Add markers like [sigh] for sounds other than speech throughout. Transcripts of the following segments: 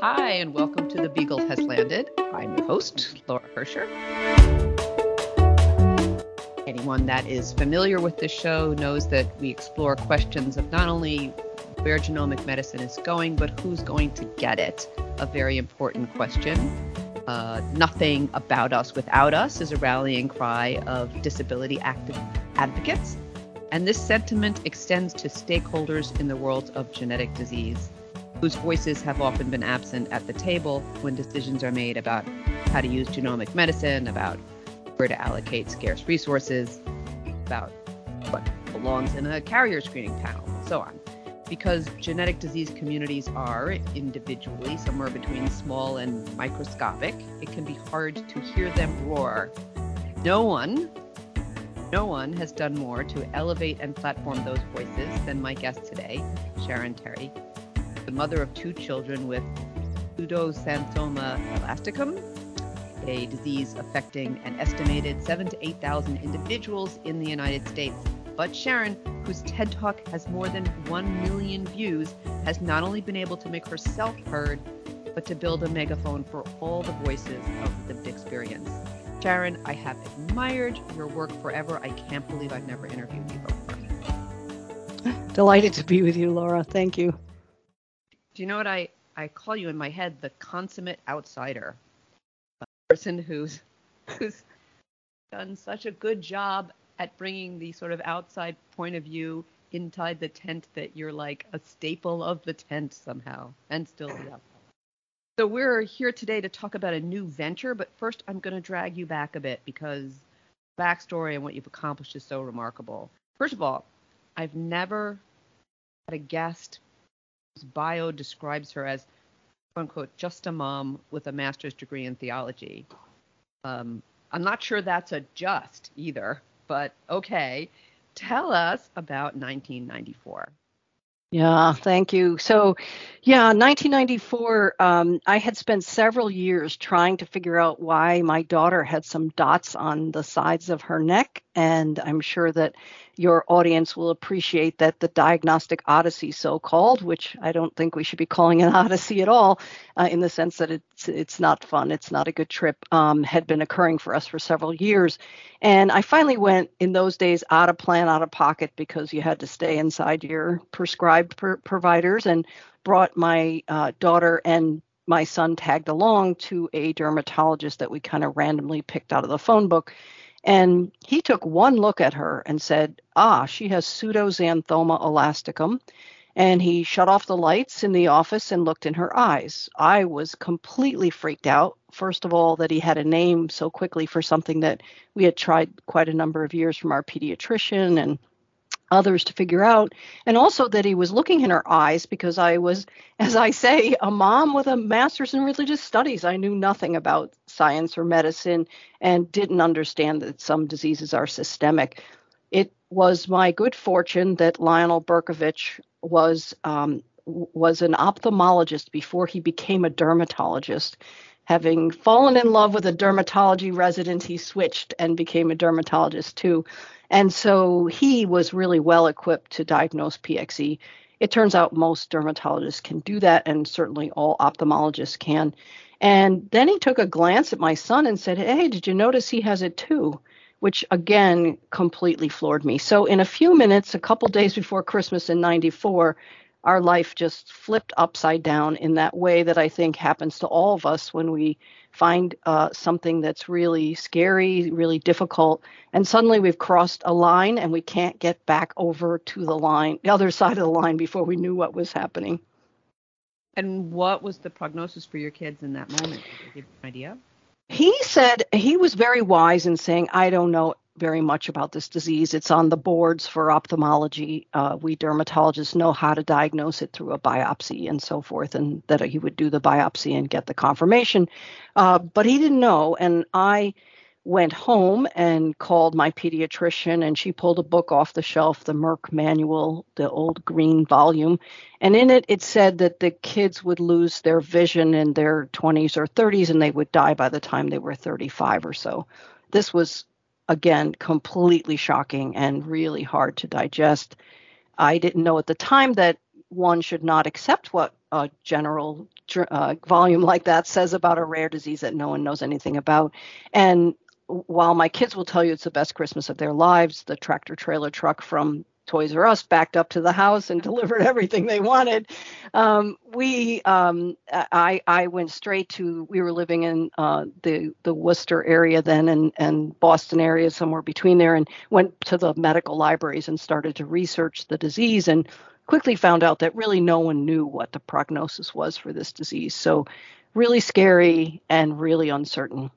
Hi, and welcome to The Beagle Has Landed. I'm your host, Laura Hercher. Anyone that is familiar with this show knows that we explore questions of not only where genomic medicine is going, but who's going to get it. A very important question. Uh, nothing about us without us is a rallying cry of disability advocates. And this sentiment extends to stakeholders in the world of genetic disease whose voices have often been absent at the table when decisions are made about how to use genomic medicine, about where to allocate scarce resources, about what belongs in a carrier screening panel, and so on. Because genetic disease communities are individually somewhere between small and microscopic, it can be hard to hear them roar. No one, no one has done more to elevate and platform those voices than my guest today, Sharon Terry, the mother of two children with pseudoxanthoma elasticum, a disease affecting an estimated 7 to 8,000 individuals in the United States. But Sharon, whose TED Talk has more than 1 million views, has not only been able to make herself heard, but to build a megaphone for all the voices of the experience. Sharon, I have admired your work forever. I can't believe I've never interviewed you before. Delighted to be with you, Laura. Thank you do you know what I I call you in my head the consummate outsider, a person who's [laughs] who's done such a good job at bringing the sort of outside point of view inside the tent that you're like a staple of the tent somehow and still up. So we're here today to talk about a new venture, but first I'm going to drag you back a bit because backstory and what you've accomplished is so remarkable. First of all, I've never had a guest bio describes her as quote unquote just a mom with a master's degree in theology. Um, I'm not sure that's a just either, but okay. Tell us about 1994. Yeah, thank you. So, yeah, 1994, um, I had spent several years trying to figure out why my daughter had some dots on the sides of her neck. And I'm sure that your audience will appreciate that the diagnostic odyssey, so called, which I don't think we should be calling an [laughs] odyssey at all, uh, in the sense that it's it's not fun, it's not a good trip, um, had been occurring for us for several years. And I finally went in those days out of plan, out of pocket, because you had to stay inside your prescribed per- providers, and brought my uh, daughter and my son tagged along to a dermatologist that we kind of randomly picked out of the phone book and he took one look at her and said, Ah, she has pseudoxanthoma elasticum. And he shut off the lights in the office and looked in her eyes. I was completely freaked out. First of all, that he had a name so quickly for something that we had tried quite a number of years from our pediatrician and others to figure out and also that he was looking in her eyes because i was [laughs] as i say a mom with a master's in religious studies. I knew nothing about science or medicine and didn't understand that some diseases are systemic. It was my good fortune that lionel bercovitch was um, was an ophthalmologist before he became a dermatologist having fallen in love with a dermatology resident he switched and became a dermatologist too and so he was really well equipped to diagnose PXE. It turns out most dermatologists can do that, and certainly all ophthalmologists can. And then he took a glance at my son and said, Hey, did you notice he has it too? Which again completely floored me. So, in a few minutes, a couple days before Christmas in 94, our life just flipped upside down in that way that I think happens to all of us when we find uh, something that's really scary, really difficult, and suddenly we've crossed a line and we can't get back over to the line, the other side of the line before we knew what was happening. And what was the prognosis for your kids in that moment? Did you give an idea? He said he was very wise in saying, I don't know very much about this disease. It's on the boards for ophthalmology. Uh, we dermatologists know how to diagnose it through a biopsy and so forth, and that he would do the biopsy and get the confirmation. Uh, but he didn't know. And I went home and called my pediatrician, and she pulled a book off the shelf, the Merck Manual, the old green volume. And in it, it said that the kids would lose their vision in their 20s or 30s and they would die by the time they were 35 or so. This was again, completely shocking and really hard to digest. I didn't know at the time that one should not accept what a general uh, volume like that says about a rare disease that no one knows anything about. And while my kids will tell you it's the best Christmas of their lives, the tractor trailer truck from Toys R Us backed up to the house and [laughs] delivered everything they wanted. Um, we, um, I, I went straight to. We were living in uh, the the Worcester area then, and and Boston area, somewhere between there, and went to the medical libraries and started to research the disease, and quickly found out that really no one knew what the prognosis was for this disease. So, really scary and really uncertain.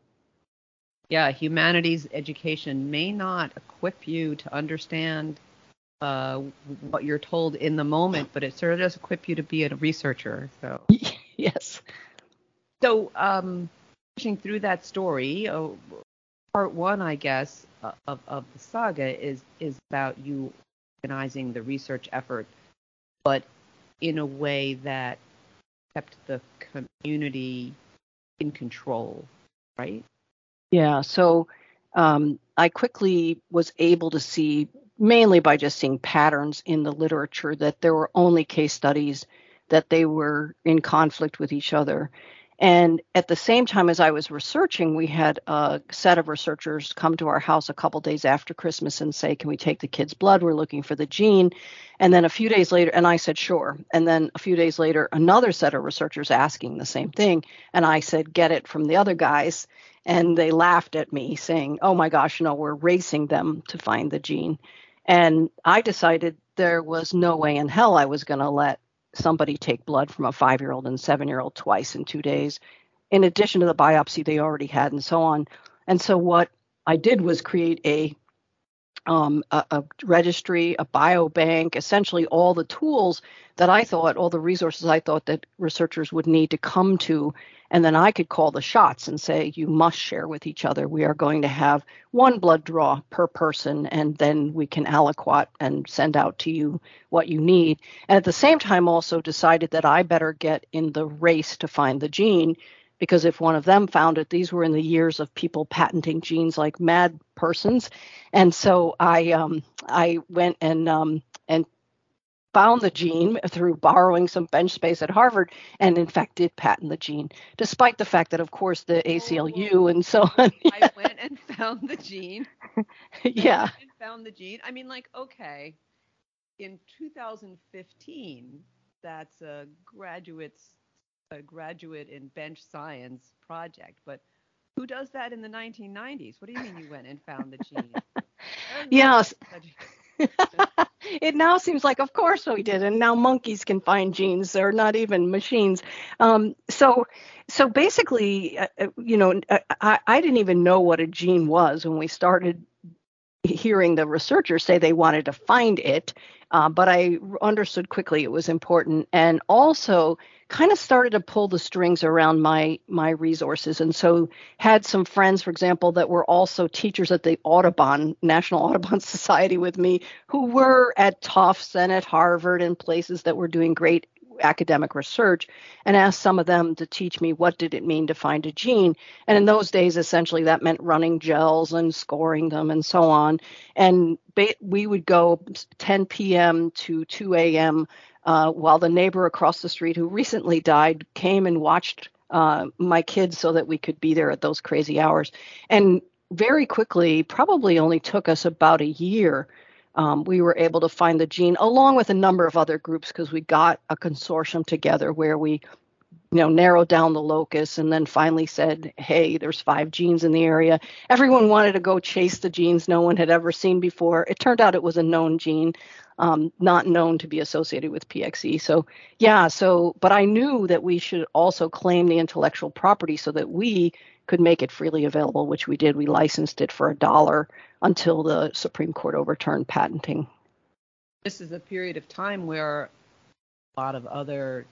Yeah, humanities education may not equip you to understand uh, what you're told in the moment, but it sort of does equip you to be a researcher. So [laughs] yes. So um, pushing through that story, uh, part one, I guess, uh, of of the saga is is about you organizing the research effort, but in a way that kept the community in control, right? Yeah. So um, I quickly was able to see mainly by just seeing patterns in the literature that there were only case studies that they were in conflict with each other. And at the same time as I was researching, we had a set of researchers come to our house a couple days after Christmas and say, Can we take the kid's blood? We're looking for the gene. And then a few days later, and I said, Sure. And then a few days later, another set of researchers asking the same thing. And I said, Get it from the other guys. And they laughed at me, saying, Oh my gosh, no, we're racing them to find the gene. And I decided there was no way in hell I was going to let somebody take blood from a five year old and seven year old twice in two days, in addition to the biopsy they already had and so on. And so what I did was create a um, a, a, registry, a biobank, essentially all the tools that I thought, all the resources I thought that researchers would need to come to. And then I could call the shots and say, you must share with each other. We are going to have one blood draw per person, and then we can aliquot and send out to you what you need. And at the same time, also decided that I better get in the race to find the gene because if one of them found it, these were in the years of people patenting genes like mad persons, and so I um, I went and um, and found the gene through borrowing some bench space at Harvard, and in fact did patent the gene, despite the fact that of course the ACLU and so on. [laughs] I went and found the gene. [laughs] yeah. And found the gene. I mean, like, okay, in 2015, that's a graduate's a graduate in bench science project, but who does that in the 1990s? What do you mean you went and found the gene? [laughs] yes. [laughs] it now seems like, of course, we did, and now monkeys can find genes. They're not even machines. Um, so, so basically, uh, uh you know, uh, I, I didn't even know what a gene was when we started hearing the researchers say they wanted to find it, uh, but I understood quickly it was important, and also kind of started to pull the strings around my my resources and so had some friends for example that were also teachers at the audubon national audubon [laughs] society with me who were at tufts and at harvard and places that were doing great academic research and asked some of them to teach me what did it mean to find a gene and in those days essentially that meant running gels and scoring them and so on and we would go 10 p.m. to 2 a.m uh, while the neighbor across the street who recently died came and watched uh, my kids so that we could be there at those crazy hours. And very quickly, probably only took us about a year. Um, we were able to find the gene along with a number of other groups because we got a consortium together where we you know narrowed down the locus and then finally said hey there's five genes in the area everyone wanted to go chase the genes no one had ever seen before it turned out it was a known gene um, not known to be associated with PXE. So, yeah, so, but I knew that we should also claim the intellectual property so that we could make it freely available, which we did. We licensed it for a dollar until the Supreme Court overturned patenting. This is a period of time where a lot of other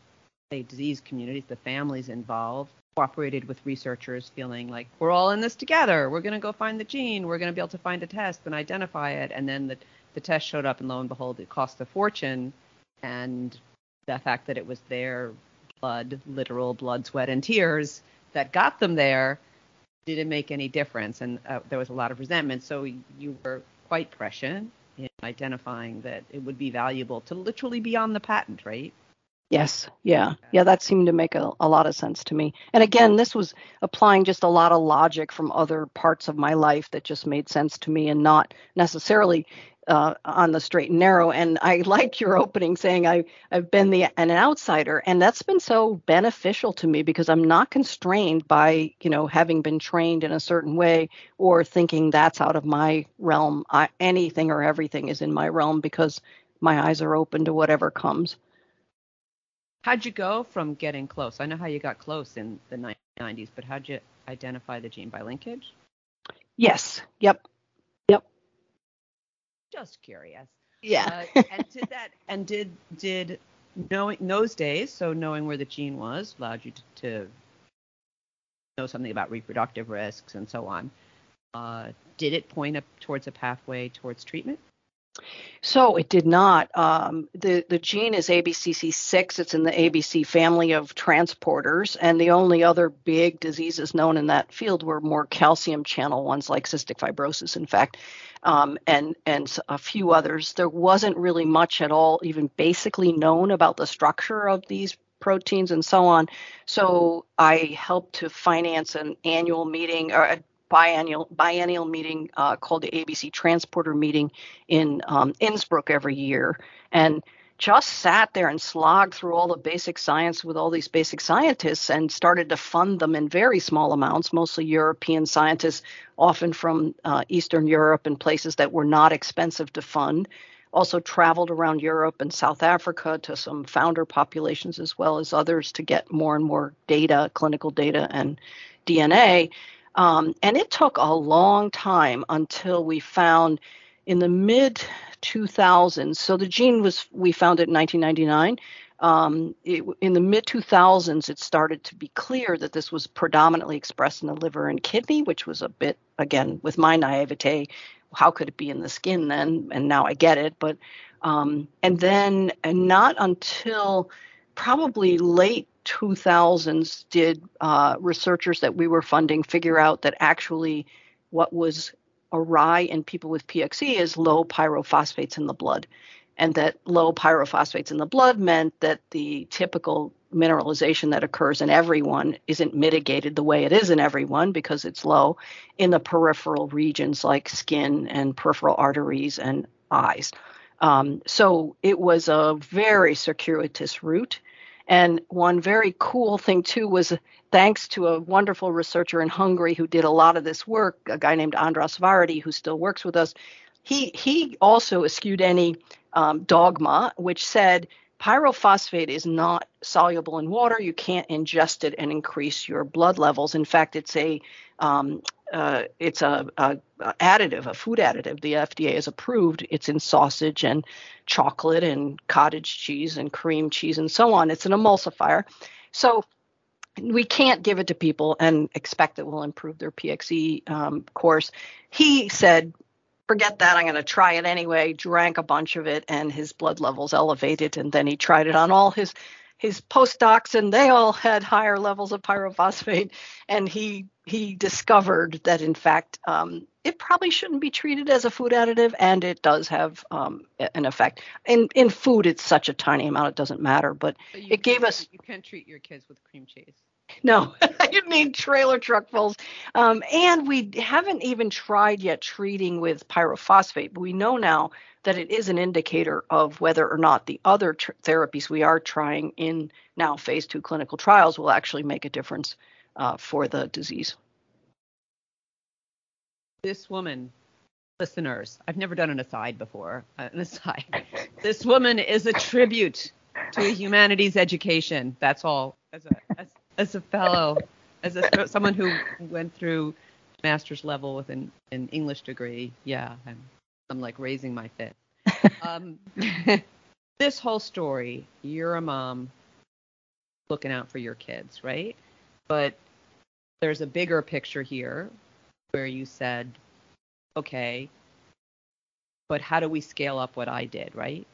say, disease communities, the families involved, cooperated with researchers, feeling like we're all in this together. We're going to go find the gene. We're going to be able to find a test and identify it. And then the the test showed up, and lo and behold, it cost a fortune. And the fact that it was their blood, literal blood, sweat, and tears that got them there didn't make any difference. And uh, there was a lot of resentment. So you were quite prescient in identifying that it would be valuable to literally be on the patent, right? Yes, yeah, yeah, that seemed to make a, a lot of sense to me. And again, this was applying just a lot of logic from other parts of my life that just made sense to me and not necessarily uh, on the straight and narrow. And I [laughs] like your opening saying I, I've been the an outsider, and that's been so beneficial to me because I'm not constrained by you know having been trained in a certain way or thinking that's out of my realm. I, anything or everything is in my realm because my eyes are open to whatever comes. How'd you go from getting close? I know how you got close in the 90s, but how'd you identify the gene by linkage? Yes. Yep. Yep. Just curious. Yeah. uh, and did [laughs] that? And did did knowing those days? So knowing where the gene was allowed you to, to know something about reproductive risks and so on. Uh, did it point up towards a pathway towards treatment? So it did not. Um, the the gene is ABCC6. It's in the ABC family of transporters, and the only other big diseases known in that field were more calcium channel ones, like cystic fibrosis, in fact, um, and and a few others. There wasn't really much at all, even basically known about the structure of these proteins and so on. So I helped to finance an annual meeting or a biennial biennial meeting uh, called the ABC Transporter meeting in um, Innsbruck every year, and just sat there and slogged through all the basic science with all these basic scientists and started to fund them in very small amounts, mostly European scientists, often from uh, Eastern Europe and places that were not expensive to fund. Also traveled around Europe and South Africa to some founder populations as well as others to get more and more data, clinical data, and DNA. Um, and it took a long time until we found in the mid 2000s. So the gene was we found it in 1999. Um, it, in the mid 2000s, it started to be clear that this was predominantly expressed in the liver and kidney, which was a bit, again, with my naivete, how could it be in the skin then? And now I get it. But um, and then, and not until probably late 2000s did uh, researchers that we were funding figure out that actually what was awry in people with PXE is low pyrophosphates in the blood. And that low pyrophosphates in the blood meant that the typical mineralization that occurs in everyone isn't mitigated the way it is in everyone because it's low in the peripheral regions like skin and peripheral arteries and eyes. Um, so it was a very circuitous route. And one very cool thing, too, was thanks to a wonderful researcher in Hungary who did a lot of this work, a guy named Andras Váradi, who still works with us. He, he also eschewed any um, dogma which said pyrophosphate is not soluble in water. You can't ingest it and increase your blood levels. In fact, it's a um, uh, it's a, a, a, additive, a food additive. The FDA has approved. It's in sausage and chocolate and cottage cheese and cream cheese and so on. It's an emulsifier. So we can't give it to people and expect it will improve their PXE um, course. He said, forget that. I'm going to try it anyway. Drank a bunch of it and his blood levels elevated. And then he tried it on all his his postdocs and they all had higher levels of pyrophosphate and he he discovered that in fact um, it probably shouldn't be treated as a food additive and it does have um, an effect in in food it's such a tiny amount it doesn't matter but it gave us you can treat your kids with cream cheese no, [laughs] you mean trailer truckfuls. Um, and we haven't even tried yet treating with pyrophosphate, but we know now that it is an indicator of whether or not the other tr- therapies we are trying in now phase two clinical trials will actually make a difference uh, for the disease. This woman, listeners, I've never done an aside before. Uh, an aside. this woman is a tribute to humanities education. That's all. As a as, as a fellow, as a someone who went through master's level with an, an English degree, yeah, I'm I'm like raising my fist. [laughs] um, this whole story, you're a mom looking out for your kids, right? But there's a bigger picture here where you said, okay, but how do we scale up what I did, right?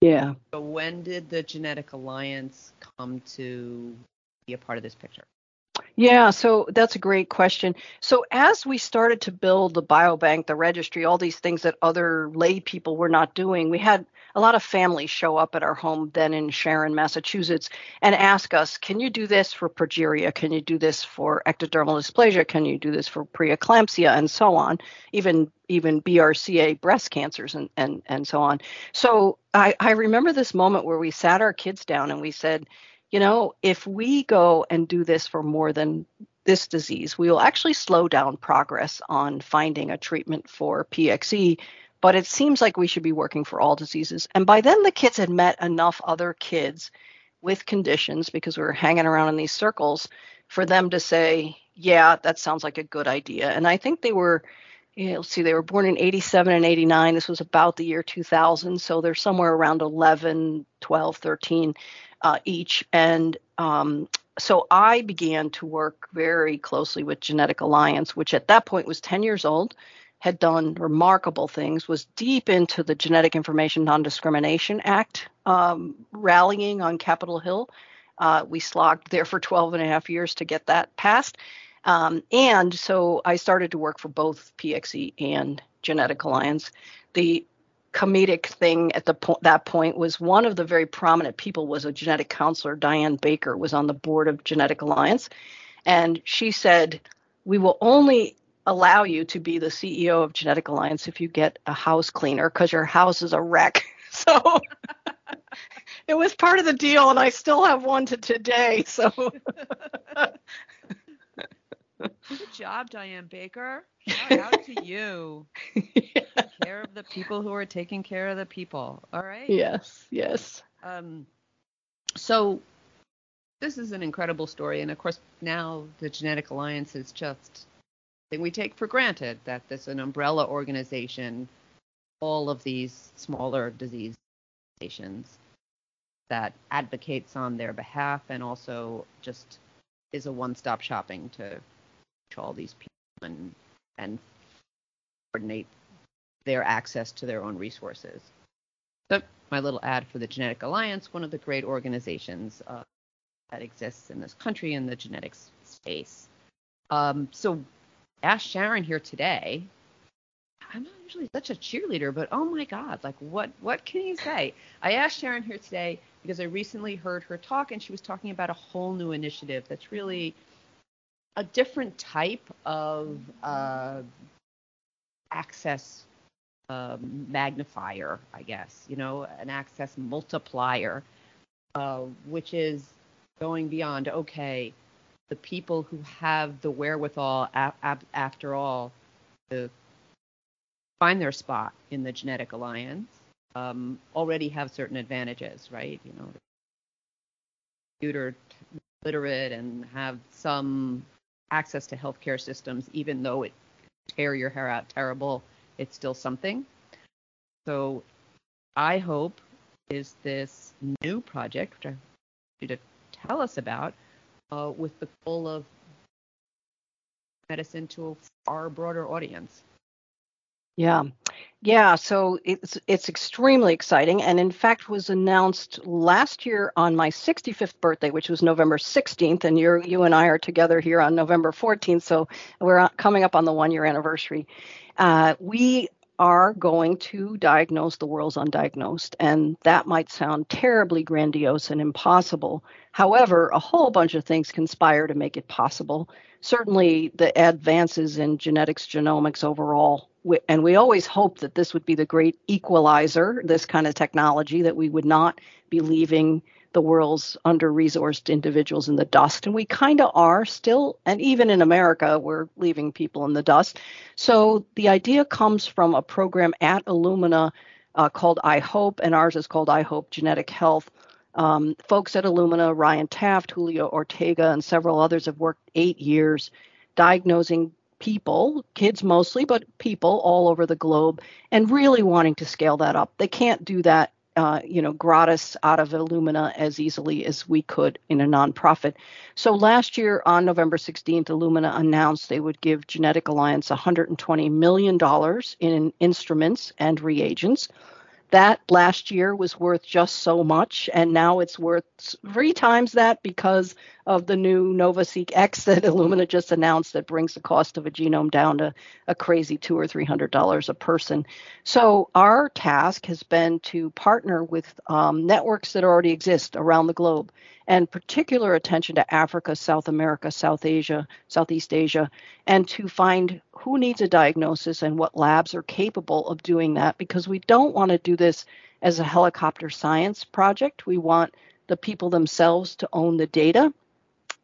Yeah. So when did the Genetic Alliance come to be a part of this picture? Yeah, so that's a great question. So as we started to build the biobank, the registry, all these things that other lay people were not doing, we had a lot of families show up at our home then in Sharon, Massachusetts, and ask us, "Can you do this for progeria? Can you do this for ectodermal dysplasia? Can you do this for preeclampsia?" and so on. Even even BRCA breast cancers and and and so on. So I I remember this moment where we sat our kids down and we said you know, if we go and do this for more than this disease, we will actually slow down progress on finding a treatment for PXE. But it seems like we should be working for all diseases. And by then, the kids had met enough other kids with conditions because we were hanging around in these circles for them to say, yeah, that sounds like a good idea. And I think they were, know, let's see, they were born in 87 and 89. This was about the year 2000. So they're somewhere around 11, 12, 13 uh, each. And um, so I began to work very closely with Genetic Alliance, which at that point was 10 years old, had done remarkable things, was deep into the Genetic Information Non Discrimination Act um, rallying on Capitol Hill. Uh, we slogged there for 12 and a half years to get that passed. Um, and so I started to work for both PXE and Genetic Alliance. The comedic thing at the po- that point was one of the very prominent people was a genetic counselor. Diane baker was on the board of genetic alliance. And she said we will only allow you to be the ceo of genetic alliance if you get a house cleaner because your house is a wreck. [laughs] So [laughs] it was part of the deal and i still have one to today so [laughs] Good job, Diane Baker. [laughs] Shout out to you. yeah. Care of the people who are taking care of the people. All right. Yes. Yes. Um, so this is an incredible story, and of course now the Genetic Alliance is just thing we take for granted that there's an umbrella organization, all of these smaller disease organizations that advocates on their behalf and also just is a one-stop shopping to all these people and and coordinate their access to their own resources. So my little ad for the Genetic Alliance, one of the great organizations uh, that exists in this country in the genetics space. Um, so ask Sharon here today. I'm not usually such a cheerleader, but oh my God, like what what can you say? I asked Sharon here today because I recently heard her talk and she was talking about a whole new initiative that's really a different type of uh, access um, magnifier, I guess, you know, an access multiplier, uh, which is going beyond, okay, the people who have the wherewithal, after all, to find their spot in the genetic alliance um, already have certain advantages, right? You know, computer literate and have some access to healthcare systems, even though it tear your hair out terrible, it's still something. So I hope is this new project, which I want you to tell us about, uh, with the goal of medicine to a far broader audience. Yeah. Yeah, so it's it's extremely exciting and in fact was announced last year on my 65th birthday which was November 16th and you you and I are together here on November 14th so we're coming up on the 1 year anniversary. Uh, we are going to diagnose the world's undiagnosed and that might sound terribly grandiose and impossible. However, a whole bunch of things conspire to make it possible. Certainly the advances in genetics genomics overall and we always hoped that this would be the great equalizer, this kind of technology, that we would not be leaving the world's under resourced individuals in the dust. And we kind of are still. And even in America, we're leaving people in the dust. So the idea comes from a program at Illumina uh, called iHope, and ours is called iHope Genetic Health. Um, folks at Illumina, Ryan Taft, Julio Ortega, and several others have worked eight years diagnosing people, kids mostly, but people all over the globe, and really wanting to scale that up. They can't do that, uh, you know, gratis out of Illumina as easily as we could in a nonprofit. So last year on November 16th, Illumina announced they would give Genetic Alliance $120 million in instruments and reagents. That last year was worth just so much, and now it's worth three times that because of the new NovaSeq X that [laughs] Illumina just announced that brings the cost of a genome down to a crazy two or three hundred dollars a person. So our task has been to partner with um, networks that already exist around the globe, and particular attention to Africa, South America, South Asia, Southeast Asia, and to find who needs a diagnosis and what labs are capable of doing that. Because we don't want to do this as a helicopter science project. We want the people themselves to own the data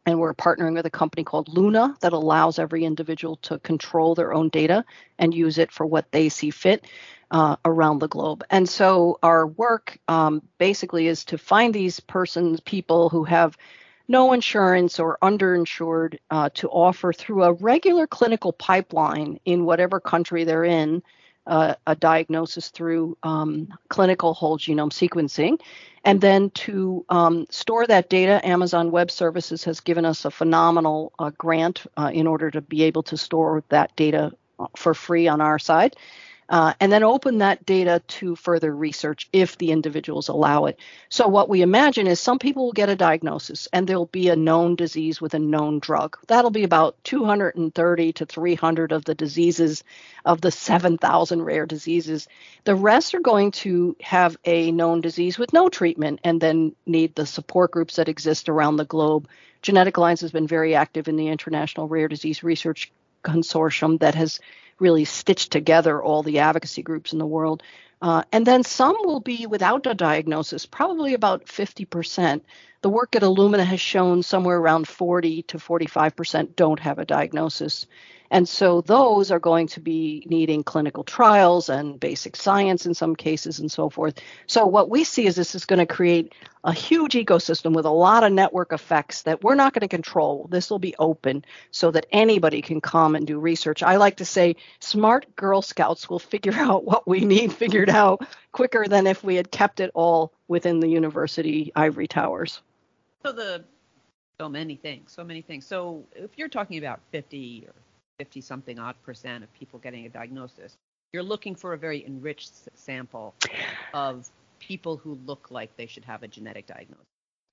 and we're partnering with a company called Luna that allows every individual to control their own data and use it for what they see fit uh, around the globe. And so our work um, basically is to find these persons, people who have no insurance or underinsured, uh, to offer through a regular clinical pipeline in whatever country they're in uh, a diagnosis through um, clinical whole genome sequencing. And then to um, store that data, Amazon Web Services has given us a phenomenal uh, grant uh, in order to be able to store that data uh, for free on our side uh, and then open that data to further research if the individuals allow it. So, what we imagine is some people will get a diagnosis and there'll be a known disease with a known drug. That'll be about 230 to 300 of the diseases of the 7,000 rare diseases. The rest are going to have a known disease with no treatment and then need the support groups that exist around the globe. Genetic Alliance has been very active in the International Rare Disease Research Consortium that has really stitch together all the advocacy groups in the world. Uh, and then some will be without a diagnosis, probably about 50%. The work at Illumina has shown somewhere around 40 to 45% don't have a diagnosis. And so those are going to be needing clinical trials and basic science in some cases and so forth. So what we see is this is going to create a huge ecosystem with a lot of network effects that we're not going to control. This will be open so that anybody can come and do research. I like to say smart Girl Scouts will figure [laughs] out what we need figured out quicker than if we had kept it all within the university ivory towers. So the so many things, so many things. So if you're talking about 50 or 50 something odd percent of people getting a diagnosis. You're looking for a very enriched sample of people who look like they should have a genetic diagnosis.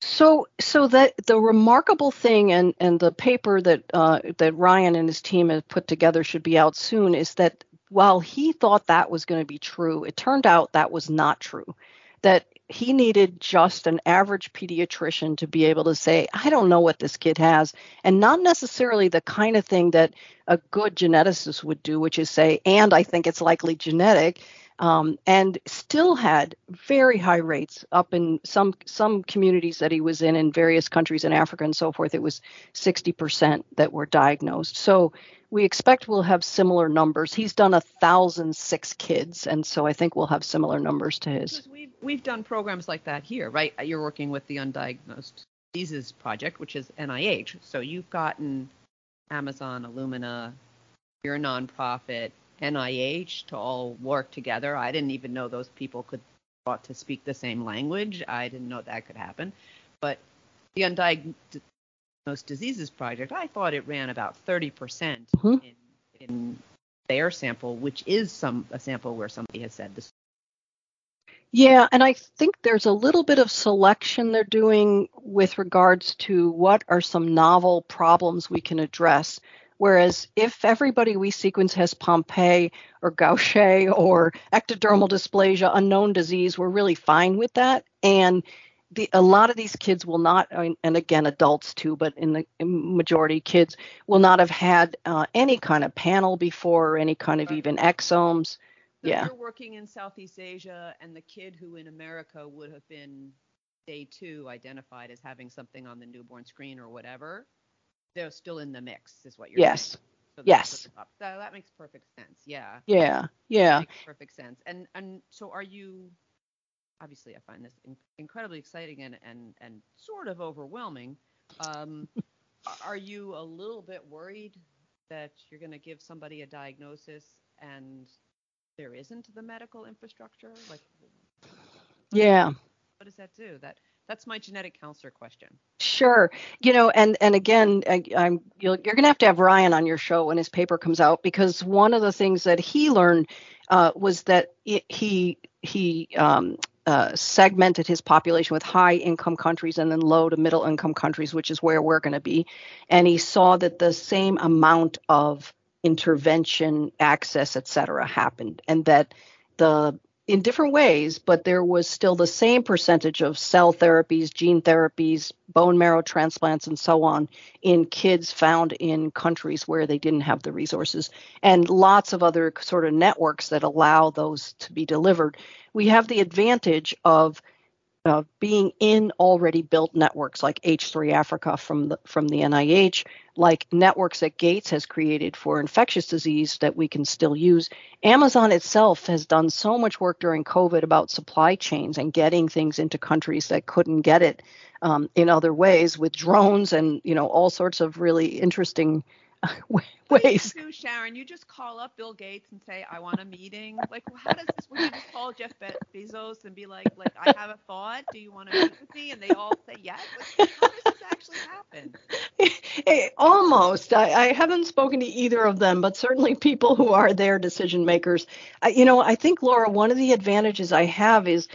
So, so that the remarkable thing, and and the paper that uh, that Ryan and his team have put together should be out soon, is that while he thought that was going to be true, it turned out that was not true. That he needed just an average pediatrician to be able to say, I don't know what this kid has, and not necessarily the kind of thing that a good geneticist would do, which is say, and I think it's likely genetic. Um, and still had very high rates up in some some communities that he was in in various countries in Africa and so forth. It was 60% that were diagnosed. So we expect we'll have similar numbers. He's done a thousand six kids, and so I think we'll have similar numbers to his. We've we've done programs like that here, right? Uh, you're working with the Undiagnosed Diseases Project, which is NIH. So you've gotten Amazon, Illumina, your nonprofit, NIH to all work together. I didn't even know those people could thought to speak the same language. I didn't know that could happen. But the Undiagnosed most diseases project, I thought it ran about 30% mm-hmm. in, in their sample, which is some a sample where somebody has said this. Yeah, and I think there's a little bit of selection they're doing with regards to what are some novel problems we can address. Whereas if everybody we sequence has Pompe or Gaucher or ectodermal dysplasia, unknown disease, we're really fine with that. And the, a lot of these kids will not, and again, adults too, but in the majority, kids will not have had uh, any kind of panel before or any kind of right. even exomes. So yeah. You're working in Southeast Asia, and the kid who in America would have been day two identified as having something on the newborn screen or whatever, they're still in the mix, is what you're yes. saying. So yes. So that makes perfect sense. Yeah. Yeah. Yeah. perfect sense. And and so are you obviously I find this in- incredibly exciting and, and, and sort of overwhelming. Um, [laughs] are you a little bit worried that you're going to give somebody a diagnosis and there isn't the medical infrastructure? Like, yeah. What does that do? That that's my genetic counselor question. Sure. You know, and and again, I, am you're, you're going to have to have Ryan on your show when his paper comes out because one of the things that he learned uh, was that it, he he um, uh, segmented his population with high income countries and then low to middle income countries, which is where we're going to be. And he saw that the same amount of intervention, access, et cetera, happened, and that the in different ways, but there was still the same percentage of cell therapies, gene therapies, bone marrow transplants, and so on in kids found in countries where they didn't have the resources, and lots of other sort of networks that allow those to be delivered. We have the advantage of uh, being in already built networks like H3 Africa from the from the NIH, like networks that Gates has created for infectious disease that we can still use. Amazon itself has done so much work during COVID about supply chains and getting things into countries that couldn't get it um, in other ways with drones and you know all sorts of really interesting [laughs] ways. do, Sharon? You just call up Bill Gates and say, "I want a meeting." Like, how does this? Would you just call Jeff Be- Bezos and be like, "Like, I have a thought. Do you want to meet with me?" And they all say yes. Like, how does this actually happen? [laughs] Almost. I, I, haven't spoken to either of them, but certainly people who are their decision makers. I, you know, I think Laura, one of the advantages I have is.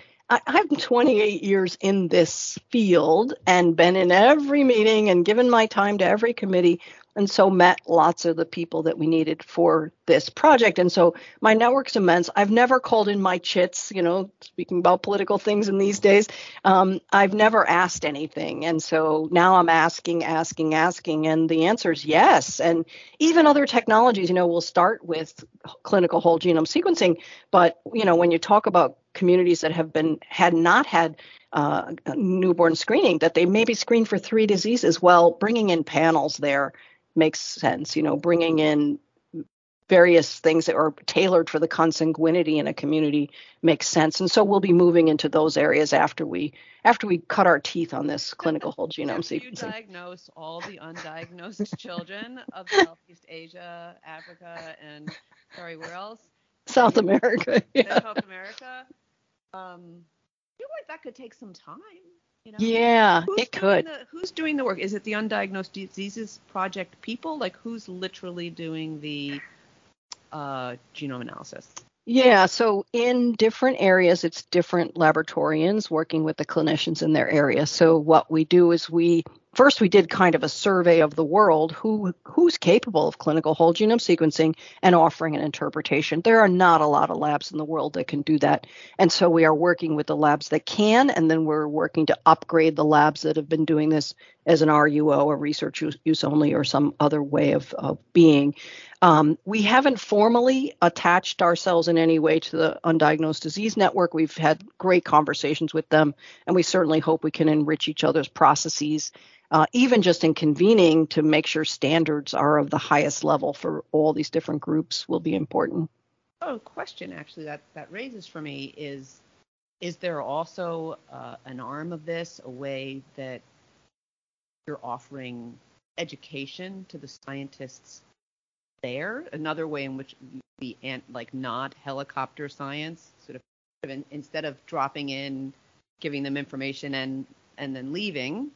I'm 28 years in this field and been in every meeting and given my time to every committee and so met lots of the people that we needed for this project. And so my network's immense. I've never called in my chits you know speaking about political things in these days. Um, i've never asked anything. And so now i'm asking asking asking and the answer is yes. And even other technologies you know we'll start with clinical whole genome sequencing but you know when you talk about communities that have been had not had uh, newborn screening that they maybe screen for three diseases well bringing in panels there makes sense. You know, bringing in various things that are tailored for the consanguinity in a community makes sense and so we'll be moving into those areas after we after we cut our teeth on this clinical whole genome after sequencing. you diagnose all the undiagnosed [laughs] children of southeast asia africa and sorry where else south america yeah. south america um feel like that could take some time you know? Yeah, who's it could. The, who's doing the work? Is it the Undiagnosed Diseases Project people? Like, who's literally doing the uh, genome analysis? Yeah, so in different areas, it's different laboratorians working with the clinicians in their area. So what we do is we first we did kind of a survey of the world who who's capable of clinical whole genome sequencing and offering an interpretation. There are not a lot of labs in the world that can do that. And so we are working with the labs that can and then we're working to upgrade the labs that have been doing this as an ruo a research use, use only or some other way of, of being um, we haven't formally attached ourselves in any way to the undiagnosed disease network we've had great conversations with them and we certainly hope we can enrich each other's processes uh, even just in convening to make sure standards are of the highest level for all these different groups will be important. Oh, question actually that that raises for me is is there also uh, an arm of this, a way that you're offering education to the scientists there? Another way in which the ant like not helicopter science, sort of, sort of instead of dropping in, giving them information and and then leaving,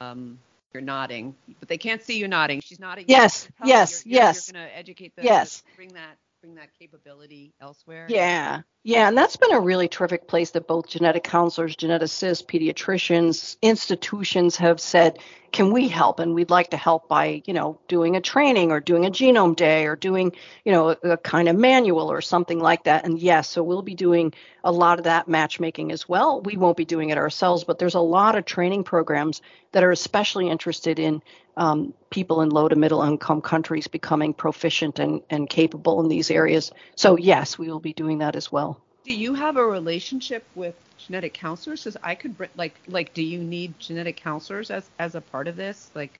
um, you're nodding, but they can't see you nodding. She's nodding. Yes, yes, you're, yes. You're going to educate them. Yes. Bring that, bring that capability elsewhere. Yeah, yeah, and that's been a really terrific place that both genetic counselors, geneticists, pediatricians, institutions have said, can we help? And we'd like to help by, you know, doing a training or doing a genome day or doing, you know, a, a kind of manual or something like that. And yes, so we'll be doing a lot of that matchmaking as well. We won't be doing it ourselves, but there's a lot of training programs that are especially interested in um, people in low to middle income countries becoming proficient and, and capable in these areas. So yes, we will be doing that as well. Do you have a relationship with genetic counselors? Because I could like like, do you need genetic counselors as as a part of this? Like,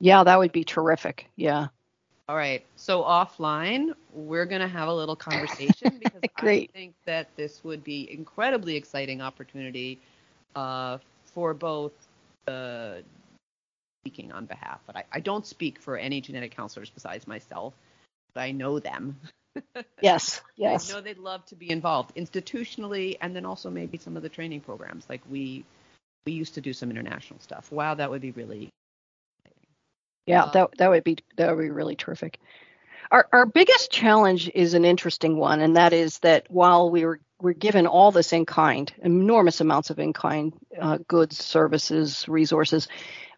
yeah, that would be terrific. Yeah. All right. So offline, we're going to have a little conversation [laughs] because. I think that this would be incredibly exciting opportunity uh, for both uh, speaking on behalf, but I, I don't speak for any genetic counselors besides myself, but I know them. yes, [laughs] yes. I know they'd love to be involved institutionally, and then also maybe some of the training programs. Like we we used to do some international stuff. Wow, that would be really. Yeah, that that would be that would be really terrific. Our our biggest challenge is an interesting one, and that is that while we were we're given all this in kind, enormous amounts of in kind uh, goods, services, resources.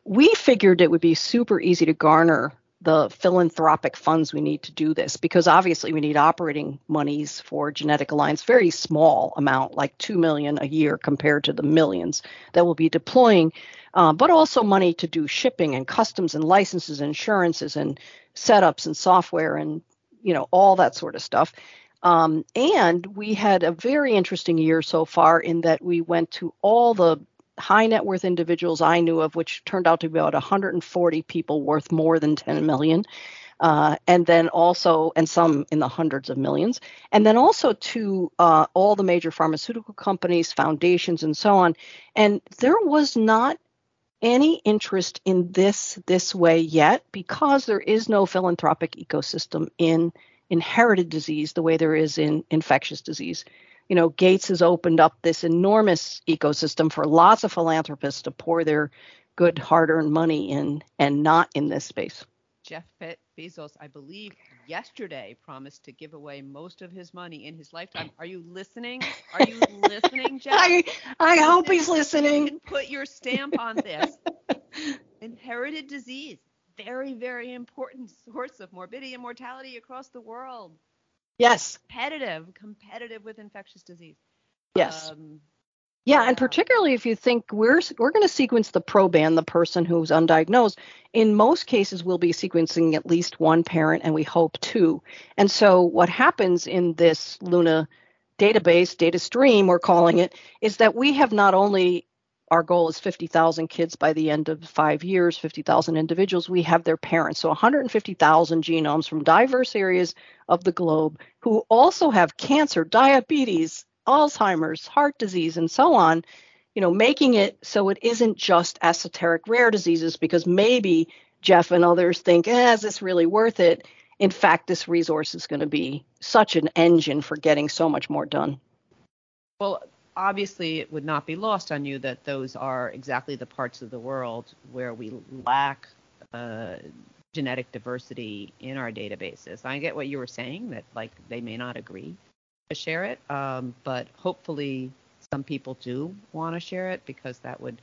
We figured it would be super easy to garner the philanthropic funds we need to do this because obviously we need operating monies for genetic alliance very small amount like 2 million a year compared to the millions that we'll be deploying uh, but also money to do shipping and customs and licenses insurances and setups and software and you know all that sort of stuff. Um, and we had a very interesting year so far in that we went to all the high net worth individuals I knew of, which turned out to be about 140 people worth more than 10 million. Uh, and then also, and some in the hundreds of millions, and then also to uh, all the major pharmaceutical companies, foundations, and so on. And there was not any interest in this this way yet because there is no philanthropic ecosystem in inherited disease the way there is in infectious disease you know, Gates has opened up this enormous ecosystem for lots of philanthropists to pour their good hard earned money in and not in this space. Jeff Bezos, I believe, yesterday promised to give away most of his money in his lifetime. Are you listening? Are you listening, [laughs] Jeff? I, I hope he's listening. Put your stamp on this. [laughs] Inherited disease, very, very important source of morbidity and mortality across the world. Yes. Competitive, competitive with infectious disease. Yes. Um, yeah, and particularly if you think we're we're going to sequence the proband, the person who's undiagnosed. In most cases, we'll be sequencing at least one parent, and we hope two. And so, what happens in this Luna database, data stream, we're calling it, is that we have not only our goal is 50,000 kids by the end of five years, 50,000 individuals. We have their parents. So 150,000 genomes from diverse areas of the globe who also have cancer, diabetes, Alzheimer's, heart disease, and so on. You know, making it so it isn't just esoteric rare diseases because maybe Jeff and others think, eh, is this really worth it? In fact, this resource is going to be such an engine for getting so much more done. Well, obviously it would not be lost on you that those are exactly the parts of the world where we lack uh, genetic diversity in our databases. I get what you were saying that like they may not agree to share it, um, but hopefully some people do want to share it because that would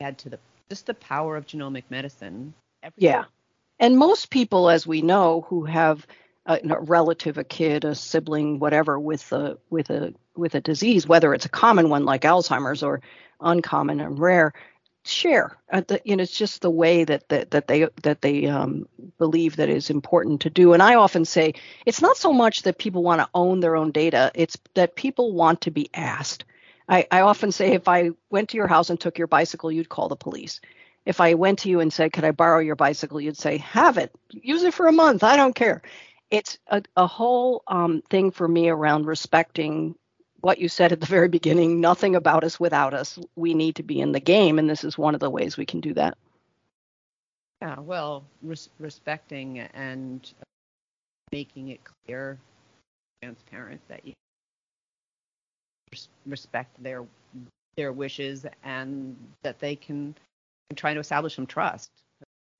add to the just the power of genomic medicine. Yeah, and most people, as we know, who have a, relative, a kid, a sibling, whatever, with a with a with a disease, whether it's a common one like Alzheimer's or uncommon and rare, share. Uh, the, you know, it's just the way that that, that they that they um, believe that is important to do. And I often say it's not so much that people want to own their own data; it's that people want to be asked. I, I often say if I went to your house and took your bicycle, you'd call the police. If I went to you and said, "Could I borrow your bicycle?" you'd say, "Have it. Use it for a month. I don't care." It's a, a whole um, thing for me around respecting what you said at the very beginning nothing about us without us. We need to be in the game, and this is one of the ways we can do that. Yeah, well, res- respecting and making it clear, transparent that you respect their their wishes and that they can try to establish some trust.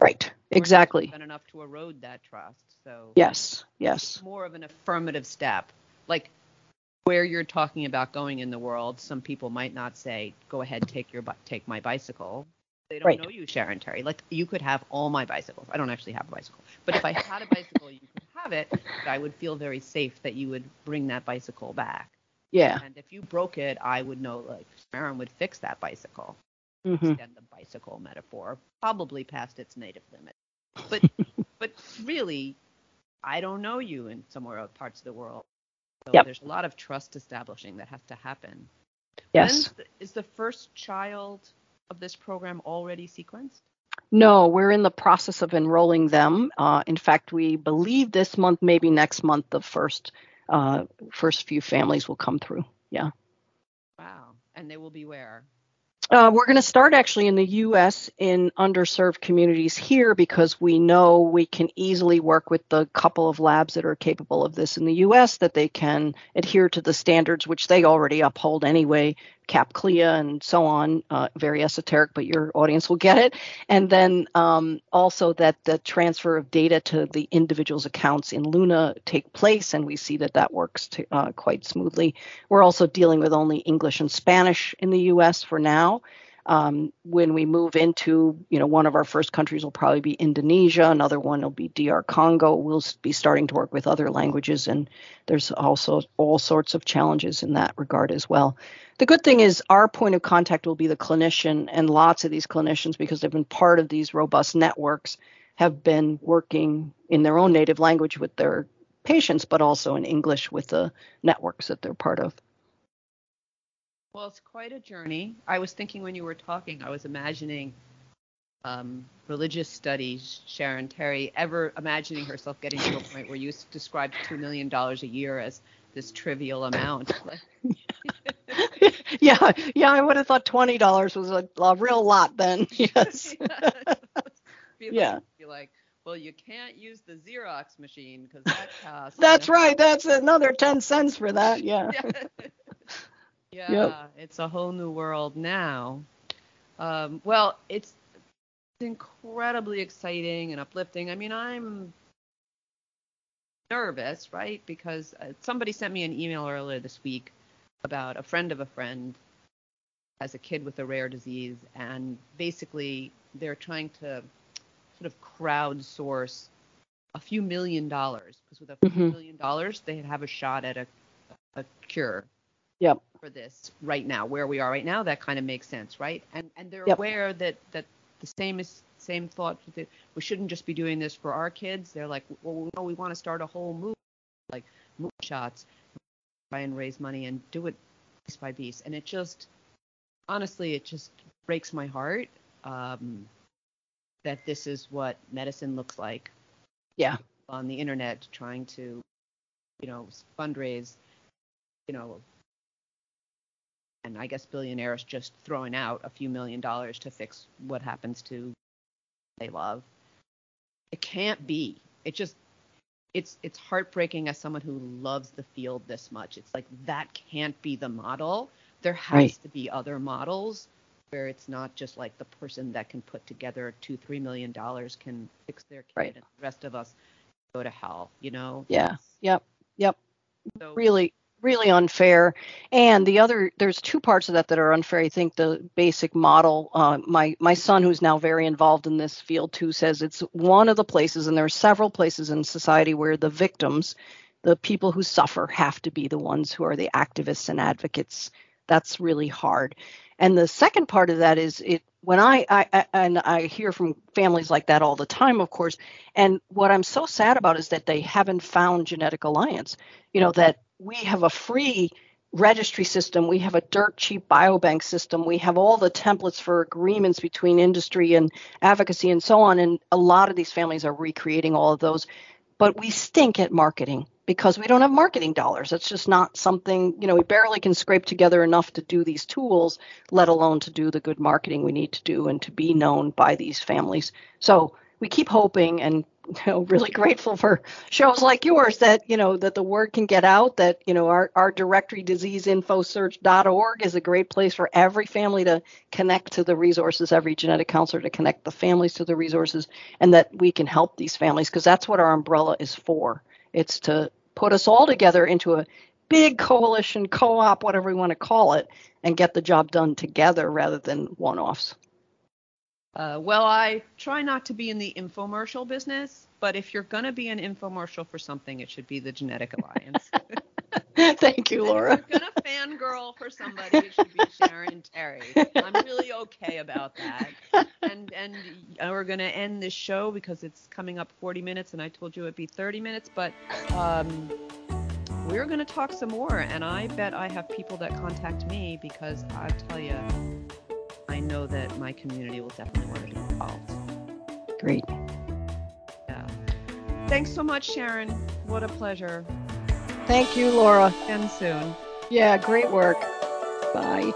Right. Exactly. Been enough to erode that trust. So yes, yes. More of an affirmative step. Like where you're talking about going in the world, some people might not say, "Go ahead, take your take my bicycle." They don't right. know you, Sharon Terry. Like you could have all my bicycles. I don't actually have a bicycle, but if I had a bicycle, you could have it. I would feel very safe that you would bring that bicycle back. Yeah. And if you broke it, I would know like Sharon would fix that bicycle. Mm-hmm. Extend the bicycle metaphor, probably past its native limit. But [laughs] but really, I don't know you in some somewhere parts of the world. So yep. there's a lot of trust establishing that has to happen. Yes. The, is the first child of this program already sequenced? No, we're in the process of enrolling them. Uh, in fact, we believe this month, maybe next month, the first uh, first few families will come through. Yeah. Wow. And they will be where? Uh, we're going to start actually in the U.S. in underserved communities here because we know we can easily work with the couple of labs that are capable of this in the U.S. that they can adhere to the standards which they already uphold anyway CAP/CLIA and so on. Uh, very esoteric, but your audience will get it. And then um, also that the transfer of data to the individual's accounts in Luna take place, and we see that that works to, uh, quite smoothly. We're also dealing with only English and Spanish in the U.S. for now. Um, when we move into, you know, one of our first countries will probably be Indonesia, another one will be DR Congo. We'll be starting to work with other languages, and there's also all sorts of challenges in that regard as well. The good thing is our point of contact will be the clinician, and lots of these clinicians, because they've been part of these robust networks, have been working in their own native language with their patients, but also in English with the networks that they're part of. Well, it's quite a journey. I was thinking when you were talking, I was imagining um, religious studies, Sharon Terry, ever imagining herself getting to a point where you described $2 million a year as this trivial amount. [laughs] [laughs] yeah, yeah, I would have thought $20 was a, a real lot then. [laughs] Yes. [laughs] yeah. yeah. Be like, well, you can't use the Xerox machine because that costs. That's right. That's another 10 cents for that. Yeah. yeah. Yeah, yep. it's a whole new world now. Um, well, it's incredibly exciting and uplifting. I mean, I'm nervous, right? Because uh, somebody sent me an email earlier this week about a friend of a friend as a kid with a rare disease, and basically they're trying to sort of crowdsource a few million dollars because with a few mm-hmm. million dollars they'd have a shot at a, a cure yep. for this right now, where we are right now, that kind of makes sense, right? And and they're yep. aware that that the same is same thought that we shouldn't just be doing this for our kids. They're like, well, no, we want to start a whole move, like move shots, try and raise money and do it piece by piece. And it just, honestly, it just breaks my heart um, that this is what medicine looks like. Yeah. On the internet, trying to, you know, fundraise, you know, and I guess billionaires just throwing out a few million dollars to fix what happens to they love. It can't be. It just it's it's heartbreaking as someone who loves the field this much. It's like that can't be the model. There has right. to be other models where it's not just like the person that can put together two, three million dollars can fix their kid right. and the rest of us go to hell, you know? Yeah. Yep. Yep. So, really really unfair. And the other, there's two parts of that that are unfair. I think the basic model, uh, my my son, who's now very involved in this field too, says it's one of the places, and there are several places in society where the victims, the people who suffer, have to be the ones who are the activists and advocates. That's really hard. And the second part of that is it when I, I, and I hear from families like that all the time, of course. And what I'm so sad about is that they haven't found genetic alliance. You know that we have a free registry system, we have a dirt cheap biobank system, we have all the templates for agreements between industry and advocacy and so on. And a lot of these families are recreating all of those. But we stink at marketing because we don't have marketing dollars. It's just not something, you know, we barely can scrape together enough to do these tools, let alone to do the good marketing we need to do and to be known by these families. So we keep hoping and you know, really grateful for shows like yours that you know that the word can get out that you know our, our directory diseaseinfosearch.org is a great place for every family to connect to the resources every genetic counselor to connect the families to the resources and that we can help these families because that's what our umbrella is for. It's to put us all together into a big coalition co-op whatever we want to call it and get the job done together rather than one-offs uh, well, I try not to be in the infomercial business, but if you're going to be an infomercial for something, it should be the Genetic Alliance. [laughs] Thank you, Laura. if you're going to fangirl for somebody, it should be Sharon Terry. I'm really okay about that. And and we're going to end this show because it's coming up 40 minutes, and I told you it'd be 30 minutes, but um, we're going to talk some more. And I bet I have people that contact me because I tell you I know that my community will definitely want to be involved. Great. Yeah. Thanks so much, Sharon. What a pleasure. Thank you, Laura. And soon. Yeah, great work. Bye.